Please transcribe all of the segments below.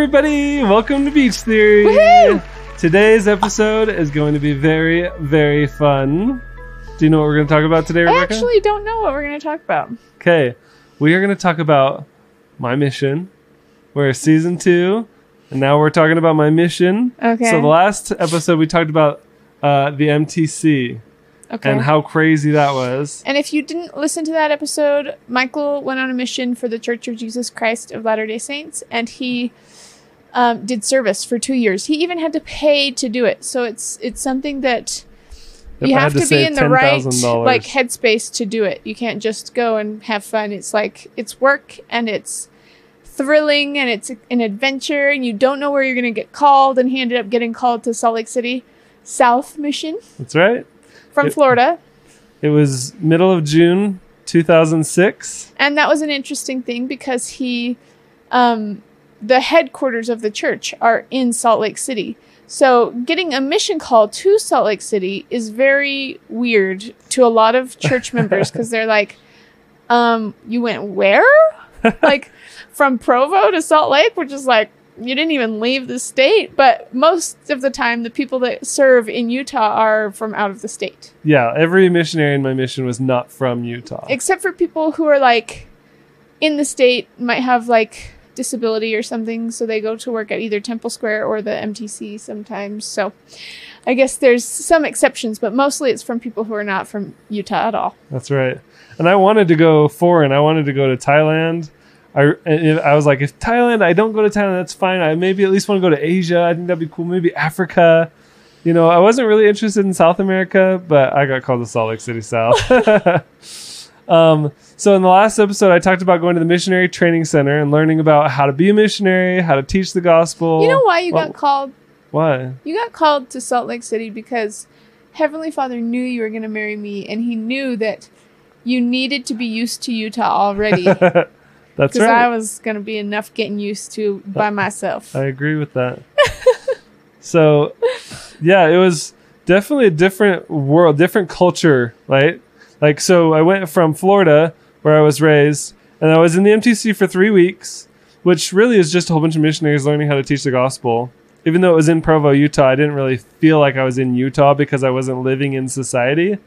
Everybody, welcome to Beach Theory. Woohoo! Today's episode is going to be very, very fun. Do you know what we're going to talk about today, I actually don't know what we're going to talk about. Okay, we are going to talk about my mission. We're season two, and now we're talking about my mission. Okay. So the last episode we talked about uh, the MTC Okay. and how crazy that was. And if you didn't listen to that episode, Michael went on a mission for the Church of Jesus Christ of Latter day Saints, and he um, did service for two years. He even had to pay to do it. So it's it's something that you have to, to be in the right $10,000. like headspace to do it. You can't just go and have fun. It's like it's work and it's thrilling and it's an adventure and you don't know where you're going to get called and he ended up getting called to Salt Lake City South Mission That's right. from Yep. Florida. It was middle of June 2006. and that was an interesting thing because he um, the headquarters of the church are in salt lake city. So getting a mission call to salt lake city is very weird to a lot of church members because they're like um, you went where? Like from provo to salt lake which is like you didn't even leave the state but most of the time the people that serve in utah are from out of the state. Yeah, every missionary in my mission was not from Utah. except for people who are like in the state might have like disability or something so they go to work at either temple square or the mtc sometimes so i guess there's some exceptions but mostly it's from people who are not from utah at all That's right. And I wanted to go foreign. I wanted to go to Thailand. I, I was like, if Thailand, I don't go to Thailand, that's fine. I maybe at least want to go to Asia. I think that'd be cool. Maybe Africa. You know, I wasn't really interested in South America, but I got called to Salt Lake City South. um, so in the last episode, I talked about going to the missionary training center and learning about how to be a missionary, how to teach the gospel. you know why you got called Why? you got called to salt lake city because heavenly father knew you were going to marry me and he knew that you needed to be used to utah already That's right. because i was going to be enough getting used to by myself I agree with that. so, yeah, it was definitely a different world, different culture, right? Like, so I went from Florida, where I was raised, and I was in the MTC for three weeks, which really is just a whole bunch of missionaries learning how to teach the gospel. Even though it was in Provo, Utah, I didn't really feel like I was in Utah because I wasn't living in society.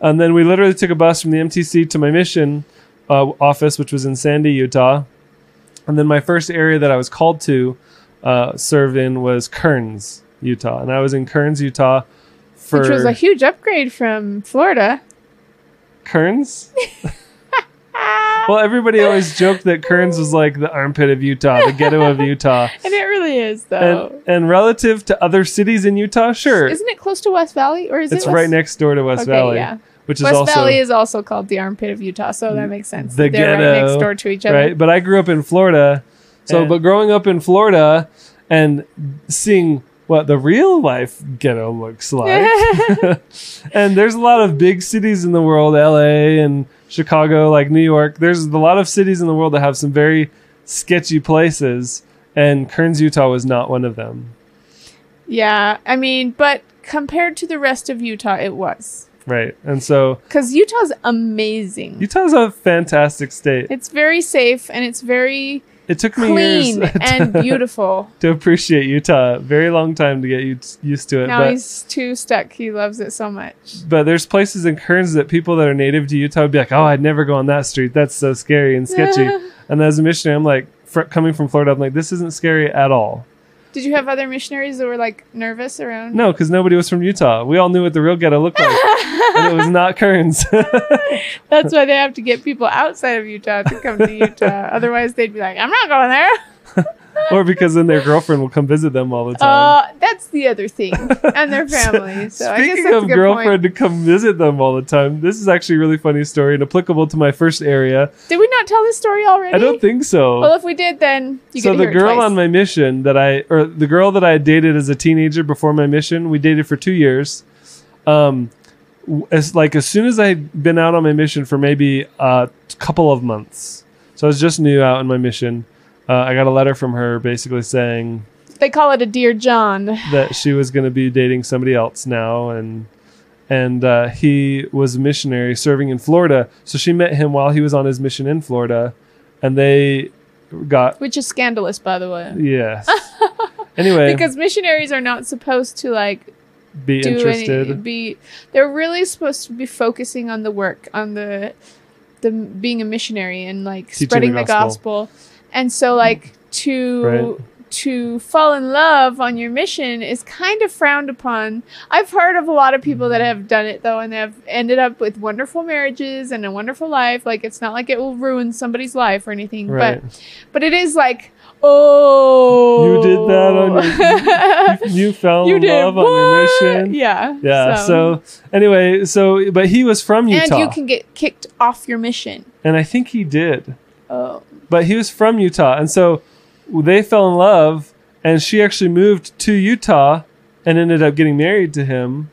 And then we literally took a bus from the MTC to my mission uh, office, which was in Sandy, Utah. And then my first area that I was called to uh, serve in was Kearns, Utah, and I was in Kearns, Utah, for which was a huge upgrade from florida Kearns. well, everybody always joked that Kearns was like the armpit of Utah, the ghetto of Utah, And it really is, though. and and relative to other cities in Utah, sure, Isn't it close to West Valley, or is it's it? It's right next door to West Okay, Valley, yeah. which is West also Valley is also called the armpit of Utah, so that makes sense. the They're right next door to each other. right. But I grew up in Florida, so but growing up in Florida and seeing what the real life ghetto looks like. and there's a lot of big cities in the world, LA and Chicago, like New York. There's a lot of cities in the world that have some very sketchy places, and Kearns, Utah was not one of them. yeah, I mean, but compared to the rest of Utah, it was Right. And so because Utah's amazing. Utah's a fantastic state. it's very safe and it's very It took me clean years and to, beautiful. to appreciate Utah. Very long time to get used to it. Now but he's too stuck. He loves it so much. but there's places in Kearns that people that are native to Utah would be like, "Oh, I'd never go on that street. That's so scary and sketchy." and as a missionary, I'm like, fr- coming from Florida, I'm like, "This isn't scary at all." Did you have other missionaries that were like nervous around? No, because nobody was from Utah. We all knew what the real ghetto looked like, and it was not Kearns. That's why they have to get people outside of Utah to come to Utah. Otherwise, they'd be like, "I'm not going there." or because then their girlfriend will come visit them all the time. Uh, that's the other thing, and their family. So I guess Speaking of girlfriend point. to come visit them all the time, this is actually a really funny story and applicable to my first area. Did we not tell this story already? I don't think so. Well, if we did, then you so the girl twice. on my mission that I or the girl that I had dated as a teenager before my mission, we dated for two years. Um, as like as soon as I had been out on my mission for maybe a couple of months, so I was just new out on my mission. Uh, I got a letter from her basically saying They call it a dear John. that she was going to be dating somebody else now, and and uh, he was a missionary serving in Florida. So she met him while he was on his mission in Florida, and they got Which is scandalous, by the way. yes. anyway, Because missionaries are not supposed to like be do interested. any be they're really supposed to be focusing on the work, on the the being a missionary and like Teaching spreading the the gospel. And so like mm. to Right. to fall in love on your mission is kind of frowned upon. I've heard of a lot of people that mm-hmm. have done it though and they've ended up with wonderful marriages and a wonderful life. Like it's not like it will ruin somebody's life or anything, right. but but it is like oh You did that on you, you fell You in love on your mission. Yeah. Yeah. So. anyway, so but he was from Utah, and you can get kicked off your mission. and I think he did. Oh, but he was from Utah, and so they fell in love, and she actually moved to Utah and ended up getting married to him,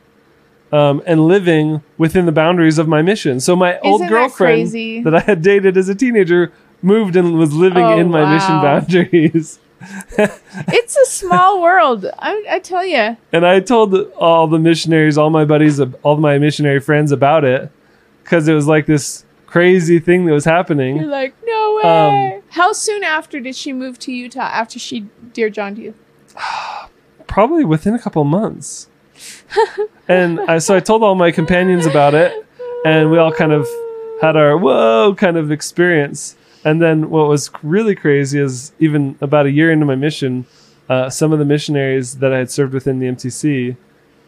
um, and living within the boundaries of my mission. So my old girlfriend crazy? that I had dated as a teenager moved and was living Oh, in my mission boundaries. it's a small world. I, I tell you. And I told all the missionaries, all my buddies, all my missionary friends about it because it was like this crazy thing that was happening. You're like, no Um. How soon after did she move to Utah? After she dear John you? probably within a couple months. and I, so I told all my companions about it, and we all kind of had our whoa kind of experience. And then what was really crazy is even about a year into my mission, uh, some of the missionaries that I had served within the MTC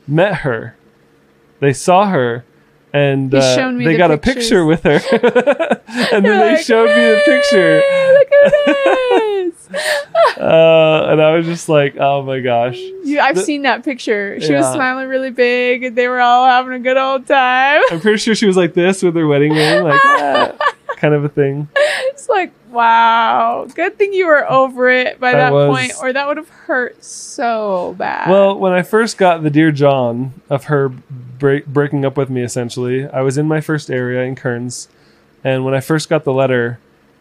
met her. They saw her. And uh, they the got a picture with her, and then You're they like, showed me the picture, Look at this. uh, and I was just like, "Oh my gosh!" you, I've The- seen that picture. She was smiling really big, and they were all having a good old time. I'm pretty sure she was like this with her wedding ring, like that kind of a thing. it's like, wow. Good thing you were over it by I that was. point, or that would have hurt so bad. Well, when I first got the Dear John of her break, breaking up with me, essentially, I was in my first area in Kearns, and when I first got the letter,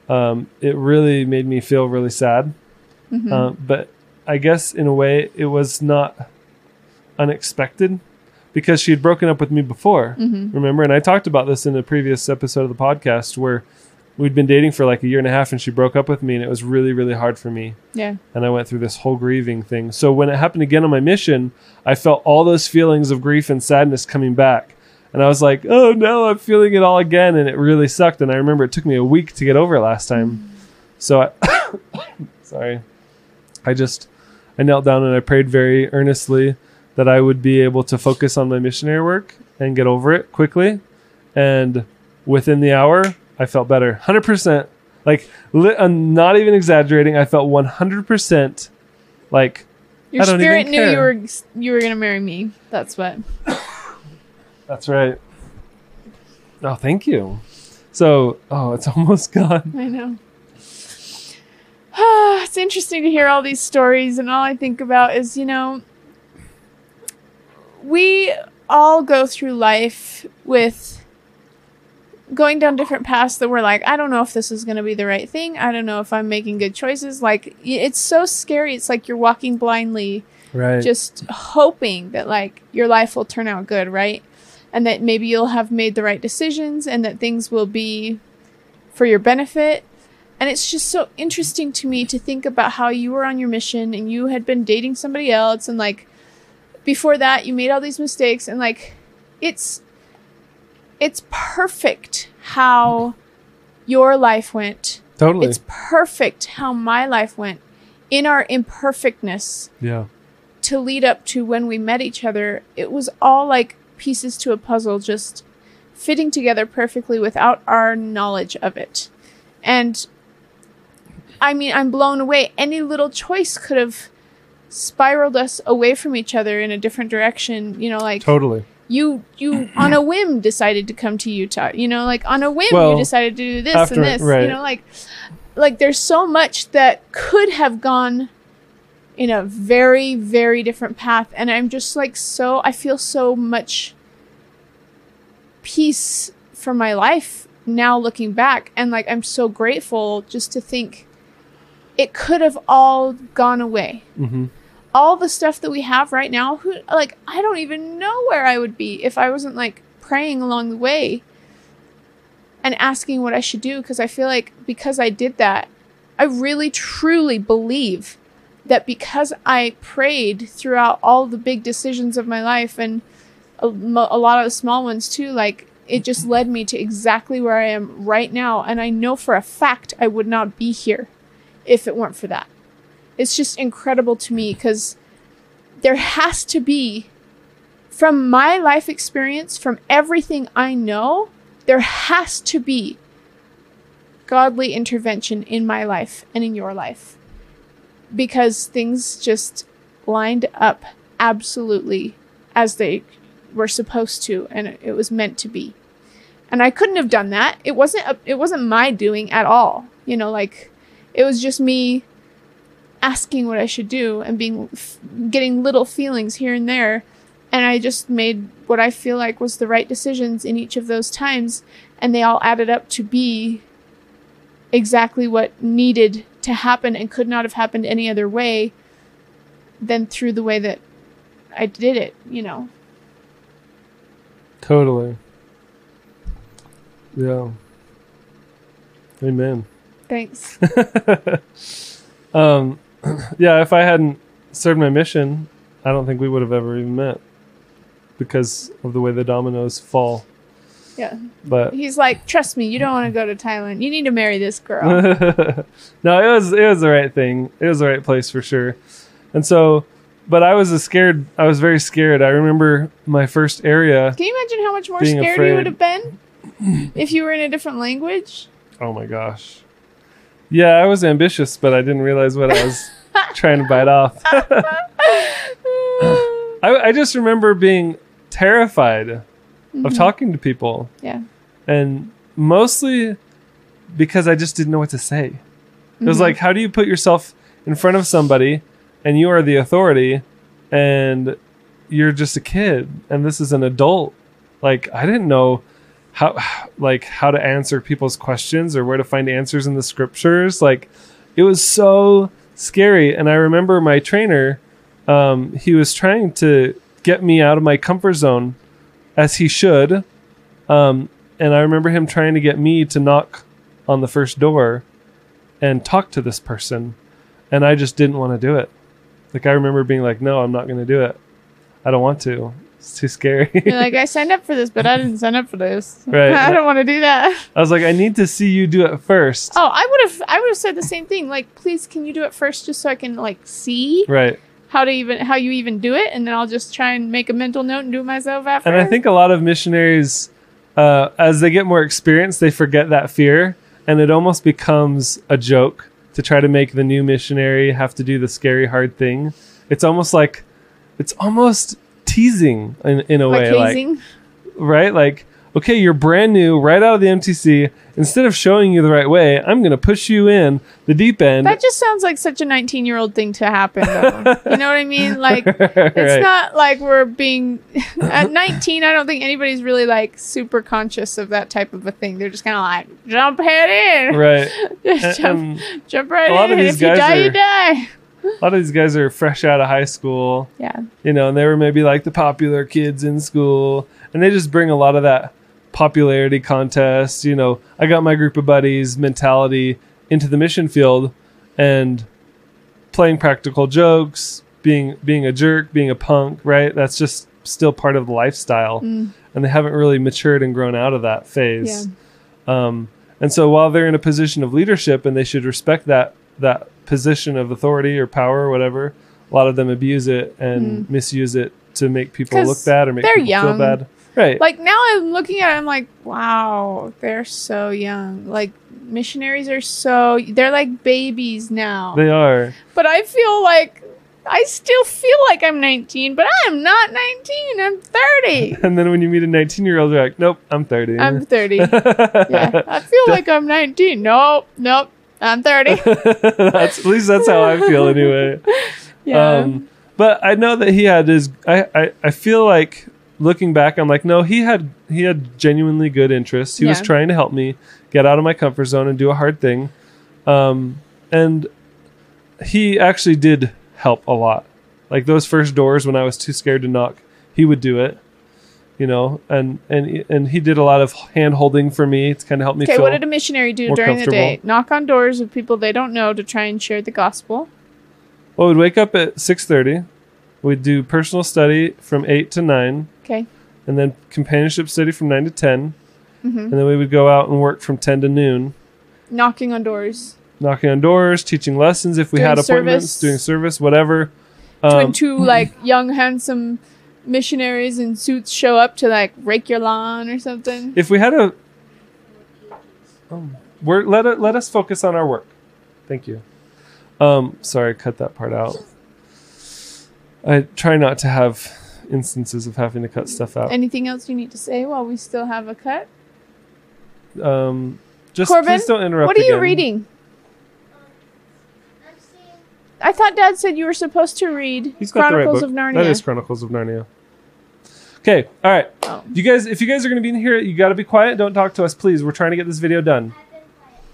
um, it really made me feel really sad. Mhm. Uh, but I guess in a way, it was not unexpected because she had broken up with me before. Mhm. Remember, and I talked about this in a previous episode of the podcast where we'd been dating for like a year and a half, and she broke up with me, and it was really, really hard for me. yeah. and I went through this whole grieving thing. So when it happened again on my mission, I felt all those feelings of grief and sadness coming back. And I was like, "Oh no, I'm feeling it all again," and it really sucked. And I remember it took me a week to get over it last time. Mm. So I, sorry, I just I knelt down and I prayed very earnestly that I would be able to focus on my missionary work and get over it quickly. And within the hour, I felt better, hundred percent. Like li- I'm not even exaggerating. I felt one hundred percent like Your I don't spirit even knew you were you were gonna marry me. That's what. that's right. Oh, thank you. So, oh, it's almost gone. I know. it's interesting to hear all these stories, and all I think about is, you know, we all go through life with going down different paths that we're like, I don't know if this is going to be the right thing. I don't know if I'm making good choices. Like, it's so scary. It's like you're walking blindly Right. just hoping that like your life will turn out good, right? And that maybe you'll have made the right decisions and that things will be for your benefit. And it's just so interesting to me to think about how you were on your mission and you had been dating somebody else and like before that you made all these mistakes and like it's it's perfect how your life went. totally. It's perfect how my life went in our imperfectness yeah. to lead up to when we met each other, it was all like pieces to a puzzle just fitting together perfectly without our knowledge of it. And I mean, I'm blown away. Any little choice could have spiraled us away from each other in a different direction. You know, like Totally. You you on a whim decided to come to Utah. You know, like on a whim Well, you decided to do this after- and this. right. You know, like like there's so much that could have gone in a very very different path and I'm just like so I feel so much peace for my life now looking back and like I'm so grateful just to think it could have all gone away hmm all the stuff that we have right now who like i don't even know where i would be if i wasn't like praying along the way and asking what i should do because i feel like because i did that I really truly believe that because I prayed throughout all the big decisions of my life and a, a lot of the small ones too, like it just led me to exactly where I am right now. And I know for a fact I would not be here if it weren't for that. It's just incredible to me because there has to be, from my life experience, from everything I know, there has to be godly intervention in my life and in your life. Because things just lined up absolutely as they were supposed to and it was meant to be. And i couldn't have done that. It wasn't a, it wasn't my doing at all you know like it was just me asking what i should do and being f- getting little feelings here and there and i just made what i feel like was the right decisions in each of those times and they all added up to be exactly what needed to happen and could not have happened any other way than through the way that I did it, you know. Totally. Yeah. Amen. Thanks. um, yeah, if I hadn't served my mission, I don't think we would have ever even met because of the way the dominoes fall. Yeah. But He's like, "Trust me, you don't want to go to Thailand. You need to marry this girl." no, it was it was the right thing. It was the right place for sure. And so, but I was a scared. I was very scared. I remember my first area. Can you imagine how much more scared afraid. you would have been if you were in a different language? Oh my gosh. Yeah, I was ambitious, but I didn't realize what I was trying to bite off. I, I just remember being terrified of talking to people, yeah. and mostly because I just didn't know what to say. It was Mhm. like, how do you put yourself in front of somebody and you are the authority and you're just a kid and this is an adult? Like, I didn't know how like how to answer people's questions or where to find answers in the scriptures. Like, it was so scary. And I remember my trainer, um, he was trying to get me out of my comfort zone as he should. Um, and I remember him trying to get me to knock on the first door and talk to this person. And I just didn't want to do it. Like, I remember being like, no, I'm not going to do it. I don't want to. It's too scary. You're like, I signed up for this, but I didn't sign up for this. Right. I don't want to do that. I was like, I need to see you do it first. Oh, I would have I would have said the same thing. Like, please can you do it first just so I can like see Right. how to even how you even do it and then I'll just try and make a mental note and do it myself after. And I think a lot of missionaries, uh, as they get more experience, they forget that fear, and it almost becomes a joke to try to make the new missionary have to do the scary, hard thing. It's almost like, it's almost teasing in, in a like way, like right, like okay, you're brand new, right out of the MTC. Instead of showing you the right way, I'm going to push you in the deep end. That just sounds like such a 19 year old thing to happen, though. you know what I mean? Like, it's Right. not like we're being at 19. I don't think anybody's really like super conscious of that type of a thing. They're just kind of like jump head in, right. Just jump, And jump right a lot in. if you die, you die. a lot of these guys are fresh out of high school. Yeah, you know, and they were maybe like the popular kids in school, and they just bring a lot of that popularity contest. You know, I got my group of buddies mentality into the mission field, and playing practical jokes, being being a jerk, being a punk, right? That's just still part of the lifestyle, Mm. and they haven't really matured and grown out of that phase. Um, and so while they're in a position of leadership and they should respect that that position of authority or power or whatever, a lot of them abuse it and misuse it to make people Mm. look bad or make they're people feel bad. Right. like now I'm looking at it, I'm like, wow, they're so young. Like missionaries are so they're like babies now. they are. but I feel like I still feel like I'm 19, but I'm not 19. I'm 30. And then when you meet a 19 year old, you're like, nope, I'm 30. I'm 30. Yeah, I feel like I'm 19. Nope, nope. I'm 30. that's, at least that's how I feel anyway. Yeah. Um, but I know that he had his. I, I, I feel like looking back, I'm like, no, he had he had genuinely good interests. He was trying to help me get out of my comfort zone and do a hard thing, um, and he actually did help a lot. Like those first doors when I was too scared to knock, he would do it. You know, and and and he did a lot of hand holding for me to kind of help me Okay, what did a missionary do during the day? Knock on doors of people they don't know to try and share the gospel. well, we'd wake up at six thirty. We'd do personal study from eight to nine, Okay. and then companionship study from nine to 10 hmm and then we would go out and work from ten to noon. Knocking on doors. knocking on doors, teaching lessons if we Doing had appointments, service. doing service, whatever. Um, two like young handsome missionaries in suits show up to like rake your lawn or something. if we had a, um, we're, let it, let us focus on our work. Thank you. Um, sorry, cut that part out. I try not to have instances of having to cut stuff out. Anything else you need to say while we still have a cut? Um, just Corbin, please don't interrupt. What are you again. reading? I'm seeing I thought Dad said you were supposed to read He's got Chronicles the of Narnia. book. That is Chronicles of Narnia. Okay, all right. Oh. You guys, if you guys are going to be in here, you got to be quiet. Don't talk to us, please. We're trying to get this video done. I've been quiet.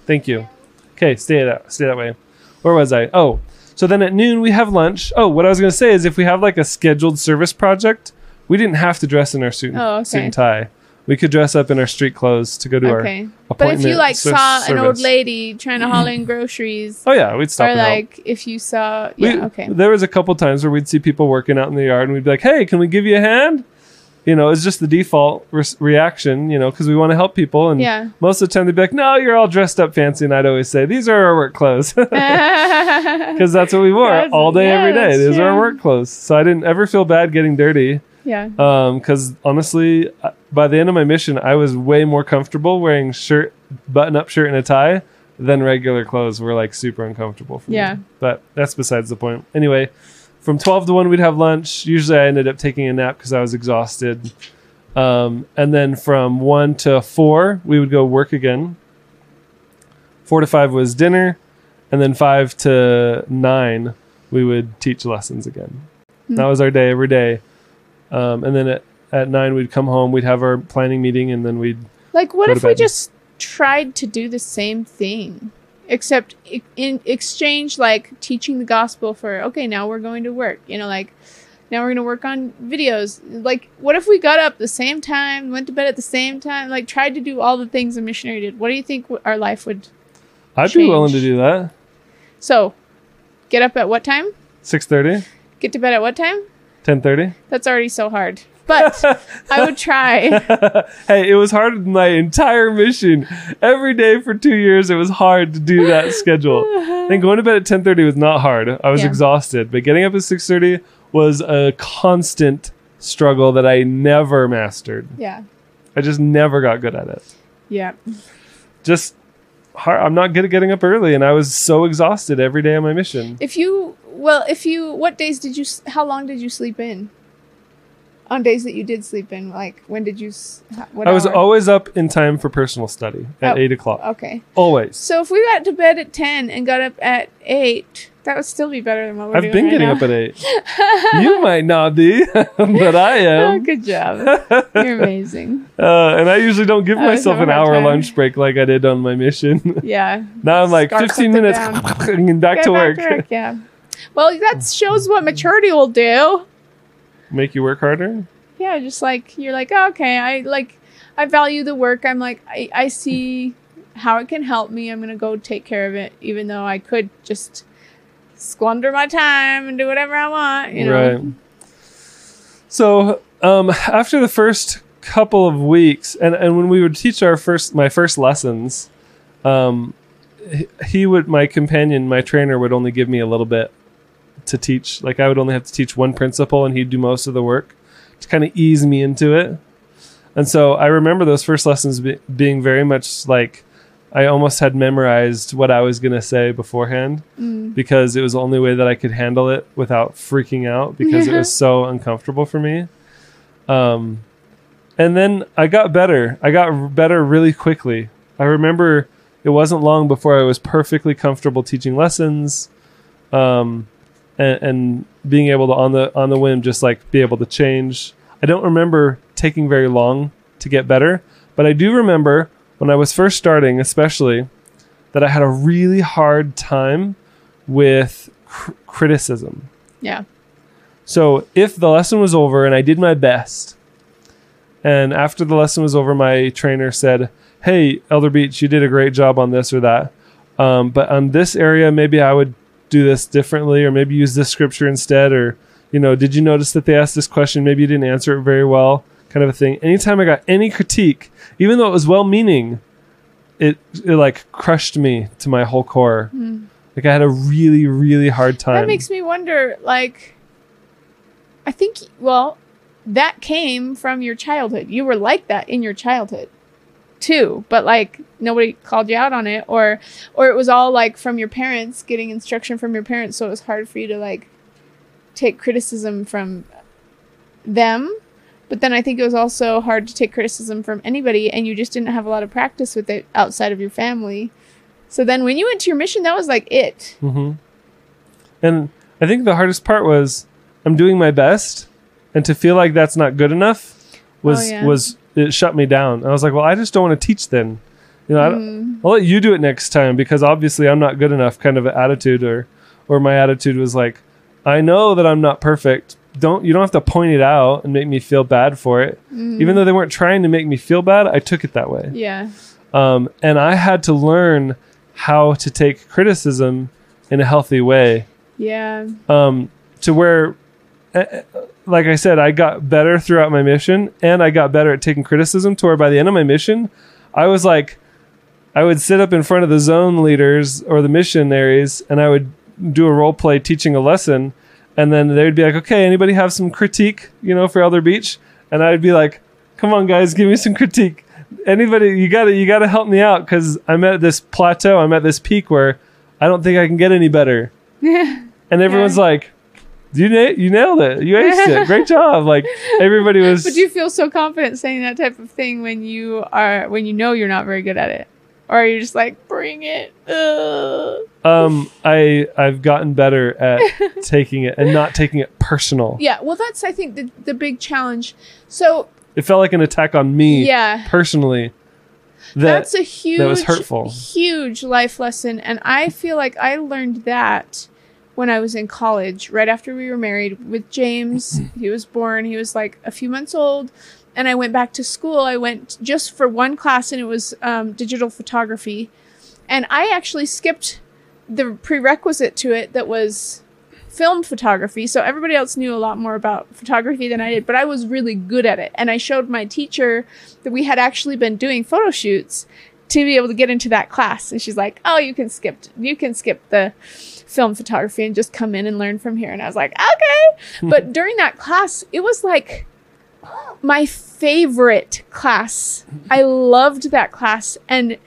Thank you. Okay, stay that stay that way. Where was I? Oh, so then at noon we have lunch. Oh, what I was going to say is if we have like a scheduled service project, we didn't have to dress in our suit, and- Oh, okay. suit and tie. We could dress up in our street clothes to go to Okay. our But if you like ser- saw an old lady trying to haul in groceries, Oh yeah, we'd stop or and help. like if you saw, We- yeah, okay, There was a couple times where we'd see people working out in the yard, and we'd be like, "Hey, can we give you a hand?" You know, it's just the default re- reaction, you know, because we want to help people. And yeah. most of the time, they'd be like, "No, you're all dressed up fancy," and I'd always say, "These are our work clothes," because that's what we wore That's- all day, yeah, every day. These are our work clothes. So I didn't ever feel bad getting dirty. yeah. Because honestly, uh, by the end of my mission, I was way more comfortable wearing shirt, button-up shirt, and a tie than regular clothes were like super uncomfortable for Yeah. me. But that's besides the point. Anyway, from twelve to one, we'd have lunch. Usually, I ended up taking a nap because I was exhausted. Um, and then from one to four, we would go work again. Four to five was dinner, and then five to nine, we would teach lessons again. Hmm. That was our day every day. Um, and then at, at nine, we'd come home, we'd have our planning meeting, and then we'd Like, what if we just tried to do the same thing, except in exchange, like teaching the gospel for, okay, now we're going to work, you know, like now we're going to work on videos. Like, what if we got up the same time, went to bed at the same time, like tried to do all the things a missionary did? What do you think w- our life would? I'd be willing to do that. So, get up at what time? Six thirty, Get to bed at what time? ten thirty. That's already so hard. But I would try. hey, it was hard my entire mission. Every day for two years, it was hard to do that schedule. And going to bed at ten thirty was not hard. I was Yeah. exhausted, but getting up at six thirty was a constant struggle that I never mastered. Yeah. I just never got good at it. Yeah. Just hard. I'm not good at getting up early, and I was so exhausted every day on my mission. If you, well, if you, what days did you, how long did you sleep in? On days that you did sleep in, like when did you, s- h- what I was hour? always up in time for personal study at Oh. eight o'clock. Okay. Always. So if we got to bed at 10 and got up at 8, that would still be better than what we're doing. I've doing been getting up at eight. you might not be, but I Oh, am. good job. You're amazing. Uh, and I usually don't give I always myself an a hard hour time. lunch break like I did on my mission. Yeah. now I'm like Scarf 15 something minutes down. and back to work. Yeah. Well, that shows what maturity will do. Make you work harder? Yeah, just like you're like, oh, okay, I like I value the work. I'm like I, I see how it can help me. I'm gonna go take care of it, even though I could just squander my time and do whatever I want, you know. Right. So um, after the first couple of weeks, and, and when we would teach our first my first lessons, um, he, he would my companion, my trainer would only give me a little bit to teach. Like I would only have to teach one principle, and he'd do most of the work to kind of ease me into it. And so I remember those first lessons be, being very much like I almost had memorized what I was going to say beforehand Mm. because it was the only way that I could handle it without freaking out because it was so uncomfortable for me. Um, and then I got better. I got r- better really quickly. I remember it wasn't long before I was perfectly comfortable teaching lessons, um, and, and being able to on the on the whim just like be able to change. I don't remember taking very long to get better, but I do remember when I was first starting, especially, that I had a really hard time with cr- criticism. Yeah. So if the lesson was over and I did my best, And after the lesson was over, my trainer said, "Hey, Elder Beach, you did a great job on this or that, um, but on this area, maybe I would do this differently, or maybe use this scripture instead, or you know, did you notice that they asked this question? Maybe you didn't answer it very well." Kind of a thing. Anytime I got any critique, even though it was well-meaning, it it like crushed me to my whole core. Hmm. Like I had a really, really hard time. That makes me wonder, like, I think, well, that came from your childhood. You were like that in your childhood too, but like nobody called you out on it or or it was all like from your parents getting instruction from your parents so it was hard for you to like take criticism from them. But then I think it was also hard to take criticism from anybody and you just didn't have a lot of practice with it outside of your family. So then when you went to your mission that was like it. hmm And I think the hardest part was I'm doing my best, and to feel like that's not good enough was Oh, yeah. was it shut me down. I was like, well, I just don't want to teach then. You know, Mm. I'll let you do it next time because obviously I'm not good enough. Kind of attitude, or or my attitude was like, I know that I'm not perfect. Don't you don't have to point it out and make me feel bad for it. Mm. Even though they weren't trying to make me feel bad, I took it that way. Yeah. Um, and I had to learn how to take criticism in a healthy way Yeah. um, to where, uh, uh, like I said, I got better throughout my mission, and I got better at taking criticism. To where by the end of my mission, I was like, I would sit up in front of the zone leaders or the missionaries, and I would do a role play teaching a lesson, and then they would be like, "Okay, anybody have some critique, you know, for Elder Beach?" And I'd be like, "Come on, guys, give me some critique." Anybody, you gotta, you gotta help me out because I'm at this plateau. I'm at this peak where I don't think I can get any better. And everyone's Yeah. like, "You na- you nailed it. You aced it. Great job!" Like everybody was. But do you feel so confident saying that type of thing when you are when you know you're not very good at it, or are you just like bring it? Ugh. um, I I've gotten better at taking it and not taking it personal. Yeah, well, that's I think the the big challenge. So It felt like an attack on me yeah, personally. That that's a huge that was hurtful. huge life lesson, and I feel like I learned that when I was in college, right after we were married with James. he was born. He was like a few months old. And I went back to school. I went just for one class, and it was um, digital photography. And I actually skipped the prerequisite to it that was film photography. So everybody else knew a lot more about photography than I did, but I was really good at it. And I showed my teacher that we had actually been doing photo shoots to be able to get into that class. And she's like, "Oh, you can skip you can skip the film photography and just come in and learn from here." And I was like, "Okay." Hmm. but during that class, it was like my favorite class. I loved that class and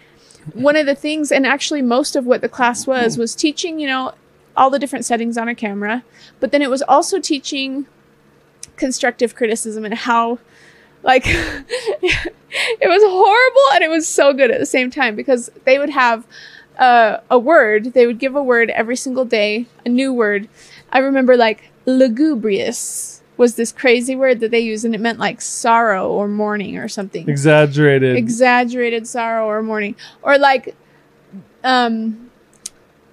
one of the things and actually most of what the class was was teaching, you know, all the different settings on a camera, but then it was also teaching constructive criticism and how like it was horrible and it was so good at the same time because they would have uh, a word they would give a word every single day a new word. I remember like lugubrious was this crazy word that they used and it meant like sorrow or mourning or something. Exaggerated. exaggerated sorrow or mourning. Or like um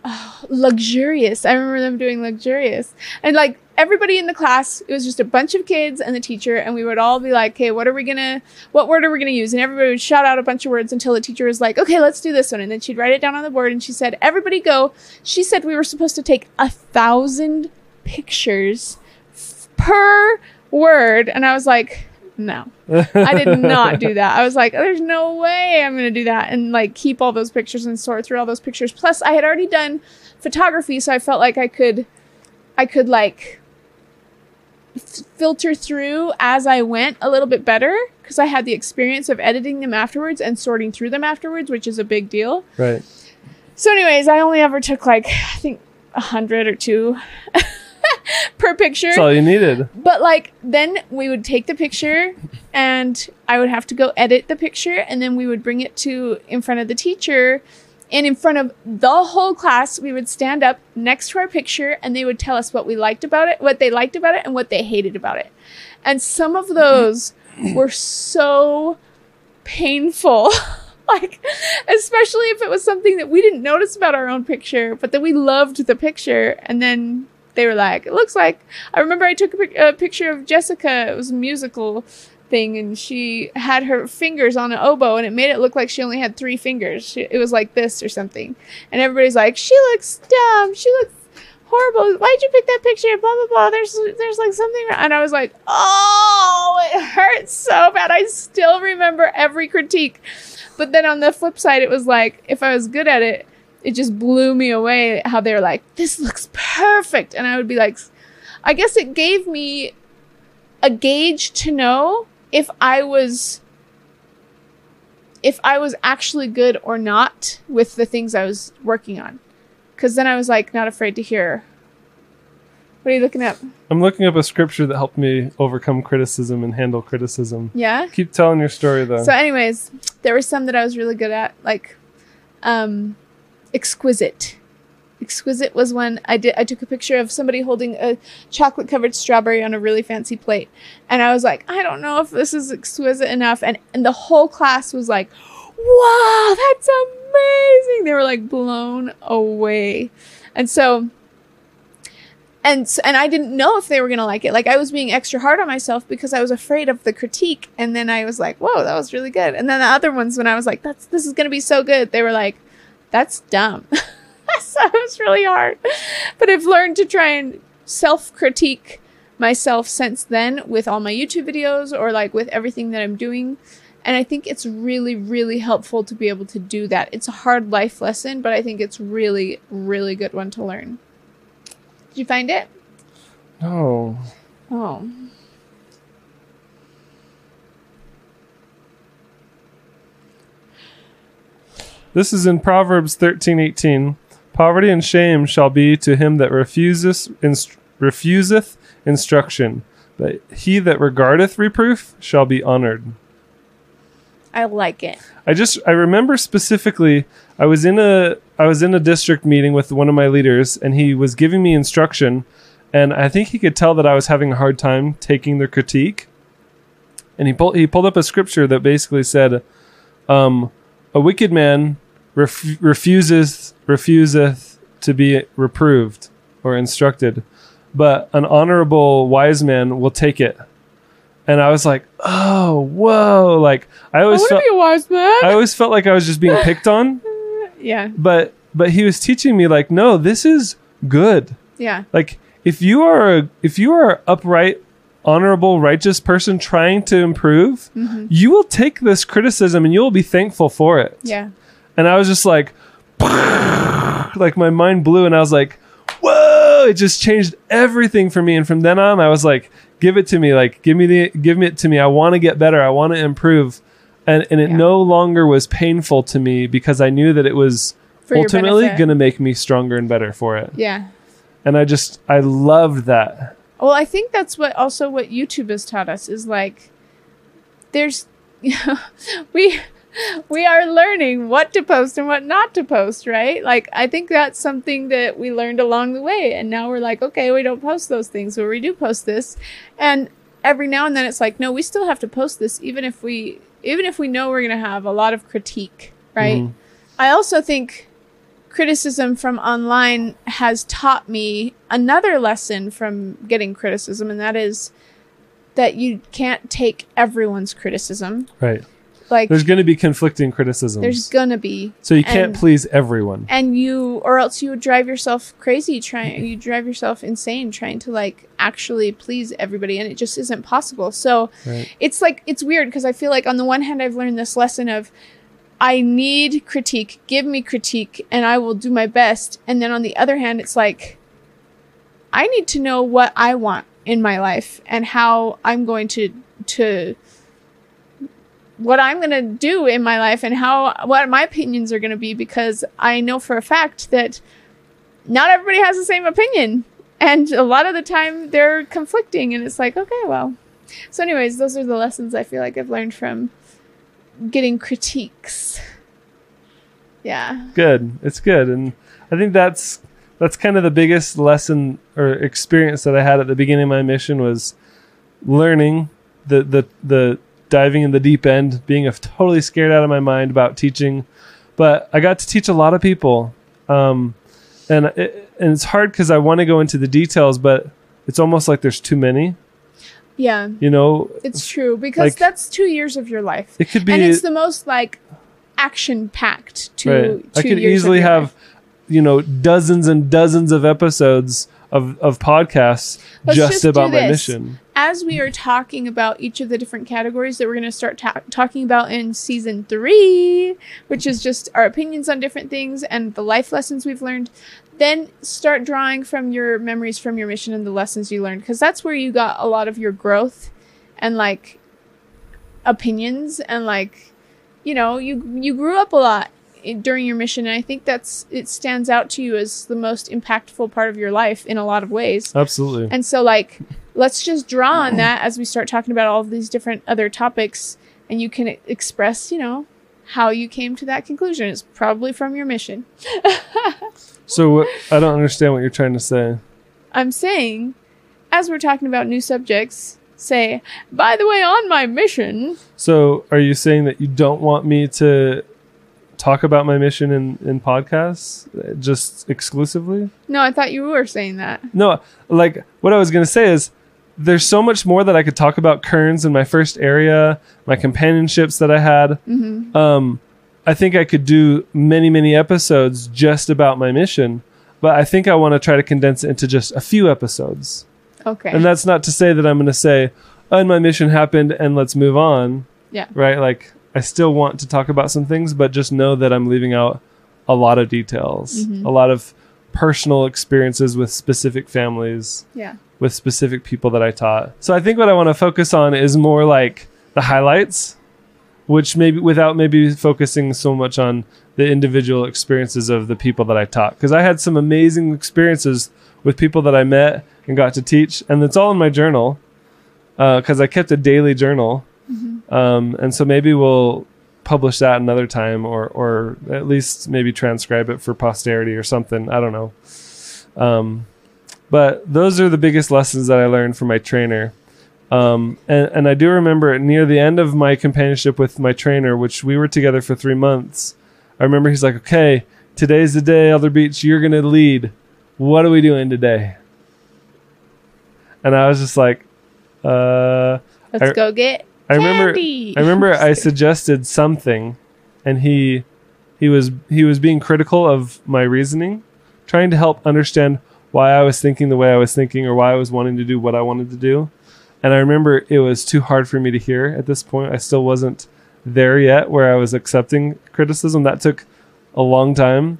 luxurious. I remember them doing luxurious. And like everybody in the class it was just a bunch of kids and the teacher and we would all be like okay what are we gonna what word are we gonna use and everybody would shout out a bunch of words until the teacher was like okay let's do this one and then she'd write it down on the board and she said everybody go she said we were supposed to take a thousand pictures f- per word and i was like no I did not do that. I was like, there's no way I'm going to do that and like keep all those pictures and sort through all those pictures. Plus, I had already done photography, so I felt like I could, I could like filter through as I went a little bit better because I had the experience of editing them afterwards and sorting through them afterwards, which is a big deal. right. So, anyways, I only ever took like I think a hundred or two per picture That's all you needed. but like then we would take the picture and i would have to go edit the picture and then we would bring it to in front of the teacher and in front of the whole class we would stand up next to our picture and they would tell us what we liked about it what they liked about it and what they hated about it. And some of those were so painful. Like especially if it was something that we didn't notice about our own picture but that we loved the picture and then they were like it looks like i remember i took a, pic- a picture of jessica. It was a musical thing and she had her fingers on an oboe and it made it look like she only had three fingers. She, it was like this or something. And everybody's like, she looks dumb. She looks horrible. Why'd you pick that picture? Blah blah blah. There's there's like something, wrong." and I was like, oh, it hurts so bad. I still remember every critique. But then on the flip side, it was like if I was good at it, it just blew me away how they were like, this looks perfect, and I would be like, I guess it gave me a gauge to know if I was if I was actually good or not with the things I was working on. Cuz then I was like not afraid to hear. What are you looking at? I'm looking up a scripture that helped me overcome criticism and handle criticism. Yeah? Keep telling your story though. So anyways, there were some that I was really good at like um exquisite. Exquisite was when I did I took a picture of somebody holding a chocolate covered strawberry on a really fancy plate. And I was like, I don't know if this is exquisite enough and and the whole class was like, "Wow, that's amazing." They were like blown away. And so and and I didn't know if they were gonna like it. Like I was being extra hard on myself because I was afraid of the critique. And then I was like, "Whoa, that was really good." And then the other ones, when I was like, "That's this is gonna be so good," they were like, "That's dumb." so it was really hard. But I've learned to try and self critique myself since then with all my YouTube videos or like with everything that I'm doing. And I think it's really, really helpful to be able to do that. It's a hard life lesson, but I think it's really, really good one to learn. Did you find it? no. Oh. This is in Proverbs 13:18. Poverty and shame shall be to him that refuseth inst- refuseth instruction, but he that regardeth reproof shall be honored. I like it. I just I remember specifically I was in a I was in a district meeting with one of my leaders and he was giving me instruction and I think he could tell that I was having a hard time taking the critique. And he pulled he pulled up a scripture that basically said um a wicked man ref- refuses refuseth to be reproved or instructed but an honorable wise man will take it. And I was like, "Oh, whoa." Like I I always to felt be a wise man. I always felt like I was just being picked on, yeah. but but he was teaching me like, no, this is good. Yeah. Like if you are a, if you are upright, honorable, righteous person trying to improve, Mm-hmm. you will take this criticism and you will be thankful for it. Yeah. And I was just like, like my mind blew, and I was like, whoa! It just changed everything for me. And from then on, I was like, give it to me, like give me the give me it to me. I want to get better. I want to improve. And and it Yeah. no longer was painful to me because I knew that it was For ultimately going to make me stronger and better for it. Yeah. And I just I loved that. Well, I think that's what also what YouTube has taught us is like there's you know we we are learning what to post and what not to post, right? Like I think that's something that we learned along the way and now we're like, okay, we don't post those things but we do post this. And every now and then it's like, no, we still have to post this even if we even if we know we're going to have a lot of critique, right? Mhm. I also think criticism from online has taught me another lesson from getting criticism, and that is that you can't take everyone's criticism. Right. Like There's going to be conflicting criticisms. there's gonna be, so you can't and- please everyone. and you, or else you would drive yourself crazy trying. You drive yourself insane trying to like actually please everybody, and it just isn't possible. So Right. it's like it's weird because I feel like on the one hand I've learned this lesson of I need critique, give me critique, and I will do my best. And then on the other hand, it's like I need to know what I want in my life and how I'm going to to what I'm going to do in my life and how what my opinions are going to be because I know for a fact that not everybody has the same opinion. And a lot of the time they're conflicting and it's like okay well. So anyways those are the lessons i feel like i've learned from getting critiques. Yeah. Good. It's good. And i think that's that's kind of the biggest lesson or experience that i had at the beginning of my mission was learning the the the diving in the deep end being a totally scared out of my mind about teaching but i got to teach a lot of people um and it, and it's hard because i want to go into the details but it's almost like there's too many Yeah, You know, it's true because Like- that's two years of your life, it could be. and it's the most like action packed two. right. two I could easily have, life. you know, dozens and dozens of episodes of of podcasts Let's just, just about my mission. as we are talking about each of the different categories that we're going to start ta- talking about in season three, which is just our opinions on different things and the life lessons we've learned, then start drawing from your memories from your mission and the lessons you learned, because that's where you got a lot of your growth and like opinions and like, you know, you you grew up a lot during your mission, and I think that's it stands out to you as the most impactful part of your life in a lot of ways. Absolutely. And so, like, let's just draw on that as we start talking about all of these different other topics, and you can express, you know, how you came to that conclusion. It's probably from your mission. So what, I don't understand what you're trying to say. I'm saying, as we're talking about new subjects, say, by the way, on my mission, So are you saying that you don't want me to talk about my mission in in podcasts just exclusively? no, I thought you were saying that. No, like what I was going to say is there's so much more that I could talk about Kearns in my first area, my companionships that I had. hmm Um, I think I could do many, many episodes just about my mission, but I think I want to try to condense it into just a few episodes. Okay. And that's not to say that I'm going to say, oh, and my mission happened and let's move on. Yeah. Right? Like, I still want to talk about some things, but just know that I'm leaving out a lot of details, Mhm. a lot of personal experiences with specific families, yeah. with specific people that I taught. So I think what I want to focus on is more like the highlights, which maybe without maybe focusing so much on the individual experiences of the people that I taught. Because I had some amazing experiences with people that I met and got to teach, and it's all in my journal because I kept a daily journal. Um, and so maybe we'll publish that another time or or at least maybe transcribe it for posterity or something. I don't know. Um, but those are the biggest lessons that I learned from my trainer. Um, and, and I do remember near the end of my companionship with my trainer, which we were together for three months, I remember he's like, okay, today's the day, Elder Beach, you're going to lead. What are we doing today? And I was just like, uh, Let's I- go get I remember candy. I remember I suggested something and he he was he was being critical of my reasoning, trying to help understand why I was thinking the way I was thinking or why I was wanting to do what I wanted to do. And I remember it was too hard for me to hear at this point. I still wasn't there yet where I was accepting criticism. That took a long time.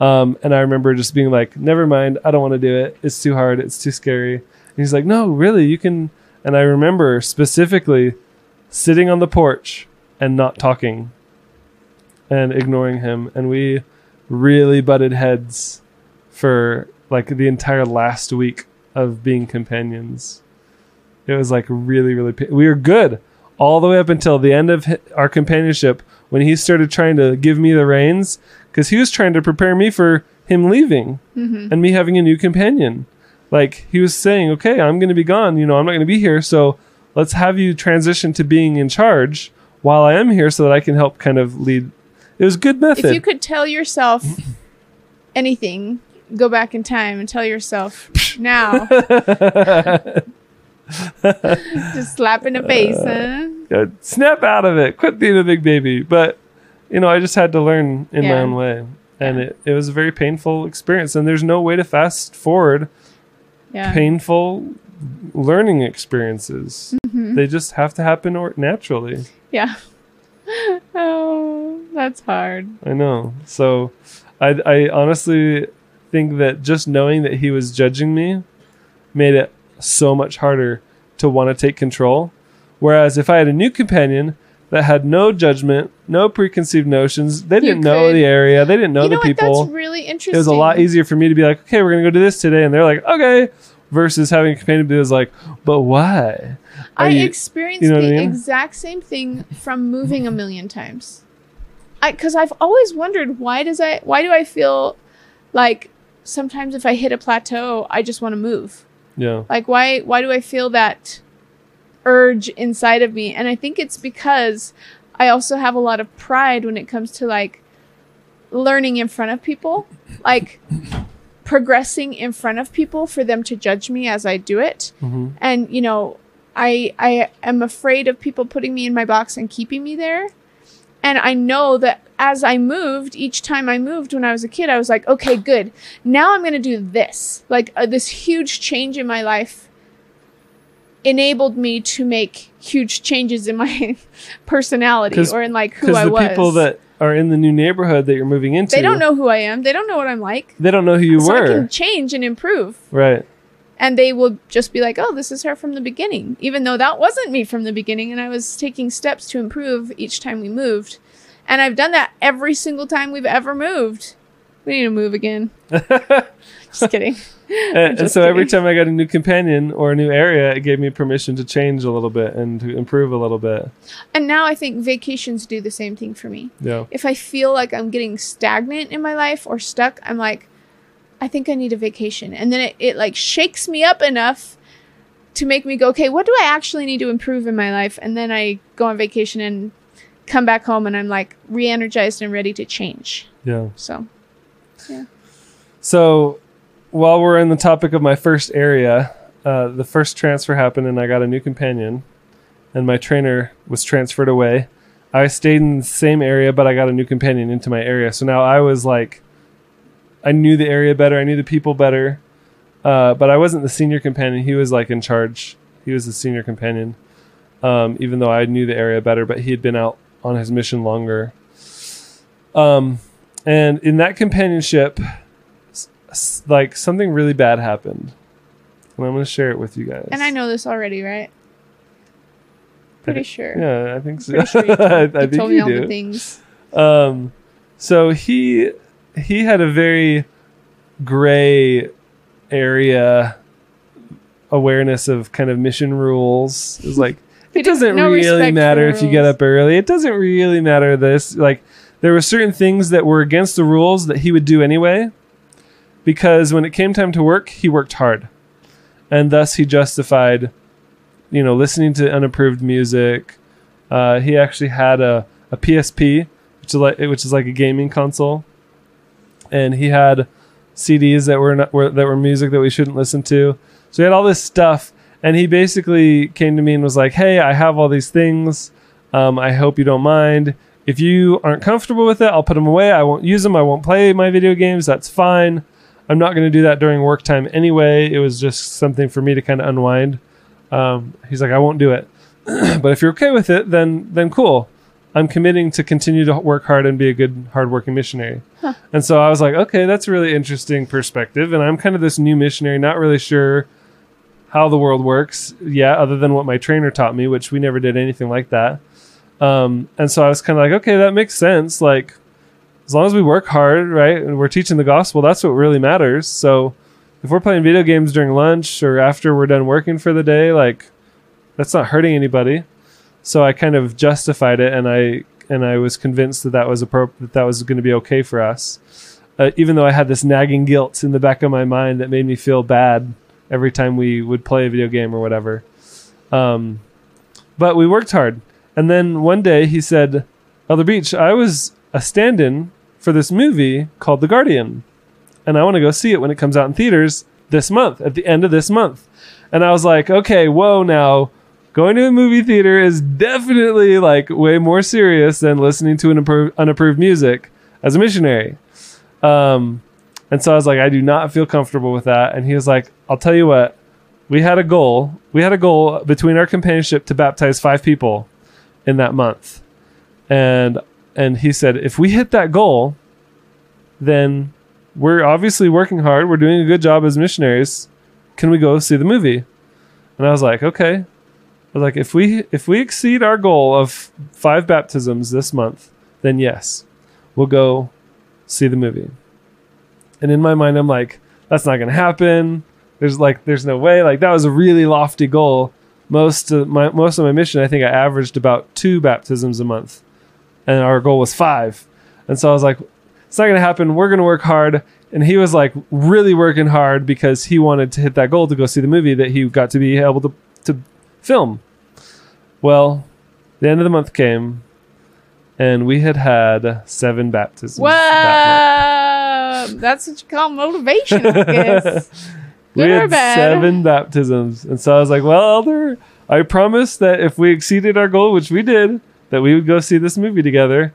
Um, and I remember just being like, never mind, I don't want to do it. It's too hard. It's too scary. And he's like, no, really, you can. And I remember specifically sitting on the porch and not talking and ignoring him. And we really butted heads for like the entire last week of being companions. It was like really, really, pa- we were good all the way up until the end of our companionship when he started trying to give me the reins because he was trying to prepare me for him leaving Mhm. and me having a new companion. Like he was saying, okay, I'm going to be gone. You know, I'm not going to be here. So let's have you transition to being in charge while I am here so that I can help kind of lead. It was good method. If you could tell yourself anything, go back in time and tell yourself now. Just slap in the face, huh? Uh, snap out of it. Quit being a big baby. But, you know, I just had to learn in my own way. And Yeah. it, it was a very painful experience. And there's no way to fast forward Yeah. painful learning experiences. Mhm. They just have to happen or- naturally. Yeah. Oh, that's hard. I know. So I, I honestly think that just knowing that he was judging me made it so much harder to want to take control. Whereas if I had a new companion that had no judgment, no preconceived notions, they didn't know the area, they didn't know you the know people. That's really interesting. It was a lot easier for me to be like, okay, we're going to go do this today. And they're like, okay. Versus having a companion be like, but why? Are I you- experienced you know the I mean? exact same thing from moving a million times. I because I've always wondered why does I why do I feel like sometimes if I hit a plateau I just want to move. Yeah. Like why why do I feel that urge inside of me? And I think it's because I also have a lot of pride when it comes to like learning in front of people. Like progressing in front of people for them to judge me as I do it hmm and you know I I am afraid of people putting me in my box and keeping me there. And I know that as I moved, each time I moved when I was a kid, I was like, okay, good. Now I'm going to do this. Like uh, this huge change in my life enabled me to make huge changes in my personality or in like who Because I the was. people that are in the new neighborhood that you're moving into, they don't know who I am. They don't know what I'm like. They don't know who you so I were. can change and improve. Right. And they will just be like, oh, this is her from the beginning, even though that wasn't me from the beginning. And I was taking steps to improve each time we moved. And I've done that every single time we've ever moved. We need to move again. Just kidding. Uh, and, and just so every time I got a new companion or a new area, it gave me permission to change a little bit and to improve a little bit. And now I think vacations do the same thing for me. Yeah. If I feel like I'm getting stagnant in my life or stuck, I'm like, I think I need a vacation. And then it, it like shakes me up enough to make me go, okay, what do I actually need to improve in my life? And then I go on vacation and come back home and I'm like re energized and ready to change. Yeah. So, yeah. So while we're in the topic of my first area, uh, the first transfer happened and I got a new companion, and my trainer was transferred away. I stayed in the same area, but I got a new companion into my area. So now I was like, I knew the area better, I knew the people better, uh, but I wasn't the senior companion. He was like in charge. He was the senior companion, um, even though I knew the area better. But he had been out on his mission longer. Um, and in that companionship, like something really bad happened, and I'm to share it with you guys. and I know this already, right? Pretty thi- sure. Yeah, I think so. Pretty sure you I, I told, you think told me all the things. Um, so he he had a very gray area awareness of kind of mission rules. It was like it doesn't no really matter if you get up early. It doesn't really matter this. Like there were certain things that were against the rules that he would do anyway because when it came time to work, he worked hard. And thus he justified you know, listening to unapproved music. Uh, he actually had a, a PSP, which is like which is like a gaming console, and he had CDs that were, not, were that were music that we shouldn't listen to. So he had all this stuff, and he basically came to me and was like, "Hey, I have all these things. Um, I hope you don't mind. If you aren't comfortable with it, I'll put them away. I won't use them. I won't play my video games. That's fine. I'm not going to do that during work time anyway. It was just something for me to kind of unwind." Um, he's like, I won't do it. but if you're okay with it, then then cool. I'm committing to continue to work hard and be a good, hardworking missionary. And so I was like, okay, that's a really interesting perspective. And I'm kind of this new missionary, not really sure how the world works yet, other than what my trainer taught me, which we never did anything like that. Um, and so I was kind of like, okay, that makes sense. Like, as long as we work hard, right, and we're teaching the gospel, that's what really matters. So if we're playing video games during lunch or after we're done working for the day, like that's not hurting anybody. So I kind of justified it, and I and I was convinced that that was appropriate, that that was going to be okay for us. Uh, even though I had this nagging guilt in the back of my mind that made me feel bad every time we would play a video game or whatever. Um, but we worked hard, and then one day he said, "Elder Beach, I was a stand-in for this movie called The Guardian." and I want to go see it when it comes out in theaters this month, at the end of this month. And I was like, okay, whoa, now going to a movie theater is definitely like way more serious than listening to an appro- unapproved music as a missionary. Um, and so I was like, I do not feel comfortable with that. And he was like, I'll tell you what, we had a goal. We had a goal between our companionship to baptize five people in that month. And and he said, if we hit that goal, then we're obviously working hard. We're doing a good job as missionaries. Can we go see the movie? And I was like, okay. I was like, if we if we exceed our goal of five baptisms this month, then yes, we'll go see the movie. And in my mind, I'm like, that's not gonna happen. There's like, there's no way. Like that was a really lofty goal. Most of my most of my mission, I think I averaged about two baptisms a month, and our goal was five. And so I was like, it's not going to happen. We're going to work hard. And he was like really working hard because he wanted to hit that goal to go see the movie that he got to be able to, to film. Well, the end of the month came and we had had seven baptisms. Whoa! that. That's what you call motivation, I guess. we had seven baptisms. And so I was like, well, Elder, I promised that if we exceeded our goal, which we did, that we would go see this movie together.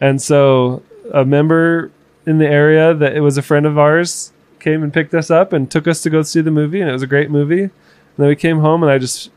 And so a member in the area that it was a friend of ours came and picked us up and took us to go see the movie and it was a great movie. And then we came home and I just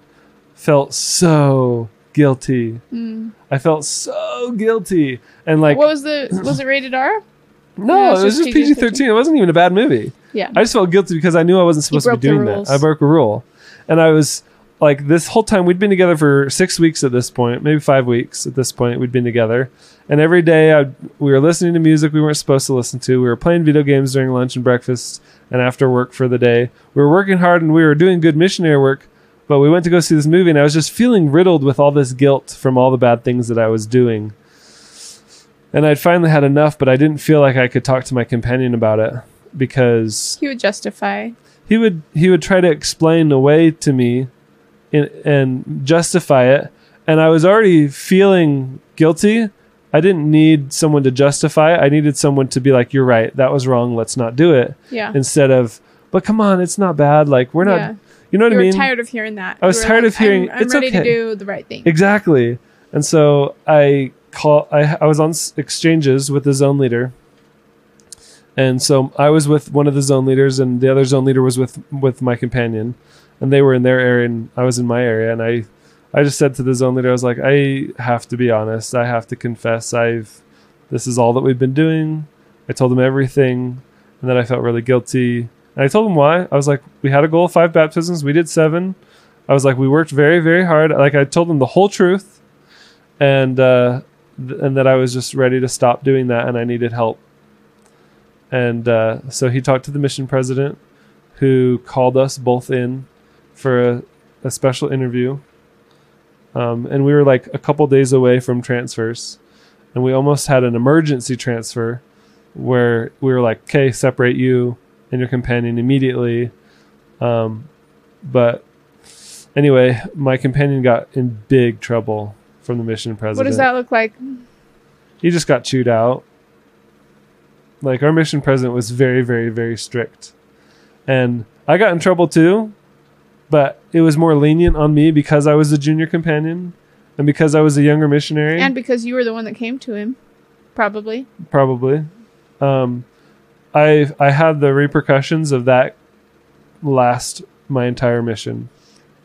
felt so guilty. Mm. I felt so guilty. And like what was the was it rated R? no, No, it was just PG thirteen. It wasn't even a bad movie. Yeah. I just felt guilty because I knew I wasn't supposed to be doing that. I broke a rule. And I was like this whole time we'd been together for six weeks at this point, maybe five weeks at this point. We'd been together, and every day I, we were listening to music we weren't supposed to listen to. We were playing video games during lunch and breakfast, and after work for the day. We were working hard and we were doing good missionary work. But we went to go see this movie, and I was just feeling riddled with all this guilt from all the bad things that I was doing. And I'd finally had enough, but I didn't feel like I could talk to my companion about it because He would justify. he would he would try to explain away to me in, and justify it and i was already feeling guilty i didn't need someone to justify it i needed someone to be like you're right that was wrong let's not do it Yeah. instead of but come on it's not bad like we're not Yeah. you know what I mean. you i were mean tired of hearing that. I was tired like, of hearing, I'm, I'm "It's ready okay." to do the right thing. exactly and so i call i, I was on exchanges with the zone leader and so i was with one of the zone leaders and the other zone leader was with with my companion and they were in their area and i was in my area and i i just said to the zone leader i was like i have to be honest. I have to confess. I've this is all that we've been doing. I told him everything and then i felt really guilty. And i told him why. I was like we had a goal of five baptisms. We did seven. I was like we worked very very hard. Like i told him the whole truth and uh th- and that i was just ready to stop doing that and i needed help. And uh, so he talked to the mission president who called us both in for a, a special interview um, and we were like a couple days away from transfers and we almost had an emergency transfer where we were like okay separate you and your companion immediately um, but anyway my companion got in big trouble from the mission president What does that look like? he just got chewed out. Like our mission president was very, very, very strict. And I got in trouble too, but it was more lenient on me because I was a junior companion and because I was a younger missionary, And because you were the one that came to him, probably. probably. Um, I I had the repercussions of that last my entire mission.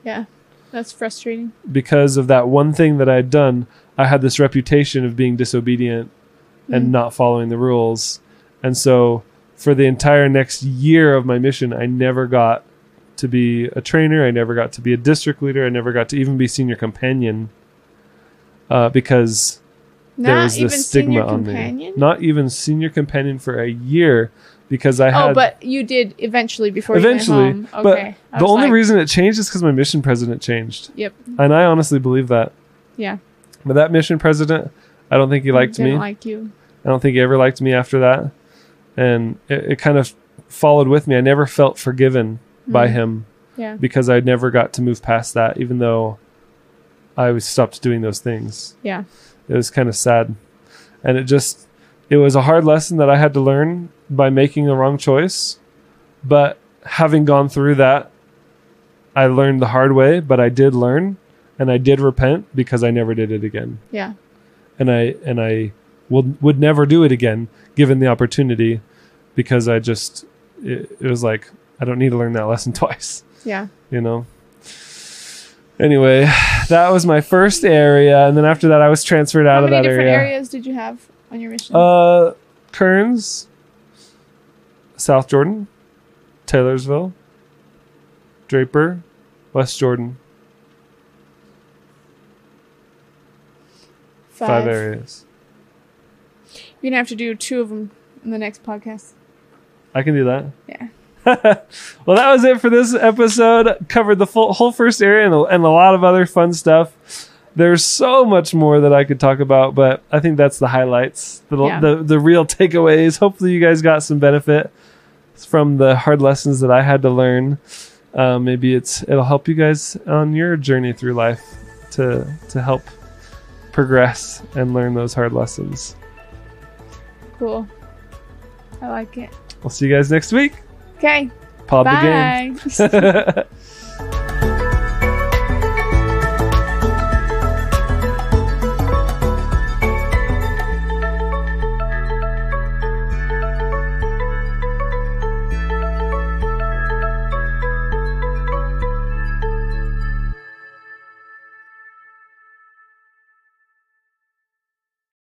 Yeah. That's frustrating. because of that one thing that I had done, I had this reputation of being disobedient and Mm. not following the rules. And so for the entire next year of my mission, I never got to be a trainer. I never got to be a district leader. I never got to even be senior companion uh, because there was this stigma on companion. me. Not even senior companion for a year because I had oh, but you did eventually before eventually. you went home. But Okay. The only like, reason it changed is because my mission president changed. Yep. And I honestly believe that. Yeah. But that mission president, I don't think he liked didn't me. like you. I don't think he ever liked me after that. And it, it kind of followed with me. I never felt forgiven by Mhm. him Yeah. because I never got to move past that, even though I was stopped doing those things. Yeah. It was kind of sad. And it just, it was a hard lesson that I had to learn by making the wrong choice. But having gone through that, I learned the hard way, but I did learn and I did repent because I never did it again Yeah. and I and I would would never do it again given the opportunity because I just it, it was like I don't need to learn that lesson twice, Yeah. you know. Anyway, that was my first area, and then after that, I was transferred out How of many that different area. areas did you have on your mission? Uh, Kearns, South Jordan, Taylorsville, Draper, West Jordan, five areas. You're gonna have to do two of them in the next podcast. I can do that. Yeah. well, that was it for this episode. Covered the full, whole first area and a, and a lot of other fun stuff. There's so much more that I could talk about, but I think that's the highlights, the Yeah. the, the real takeaways. Hopefully, you guys got some benefit from the hard lessons that I had to learn. Uh, maybe it's it'll help you guys on your journey through life to to help progress and learn those hard lessons. Cool. I like it. We'll see you guys next week. Okay. The game. Bye.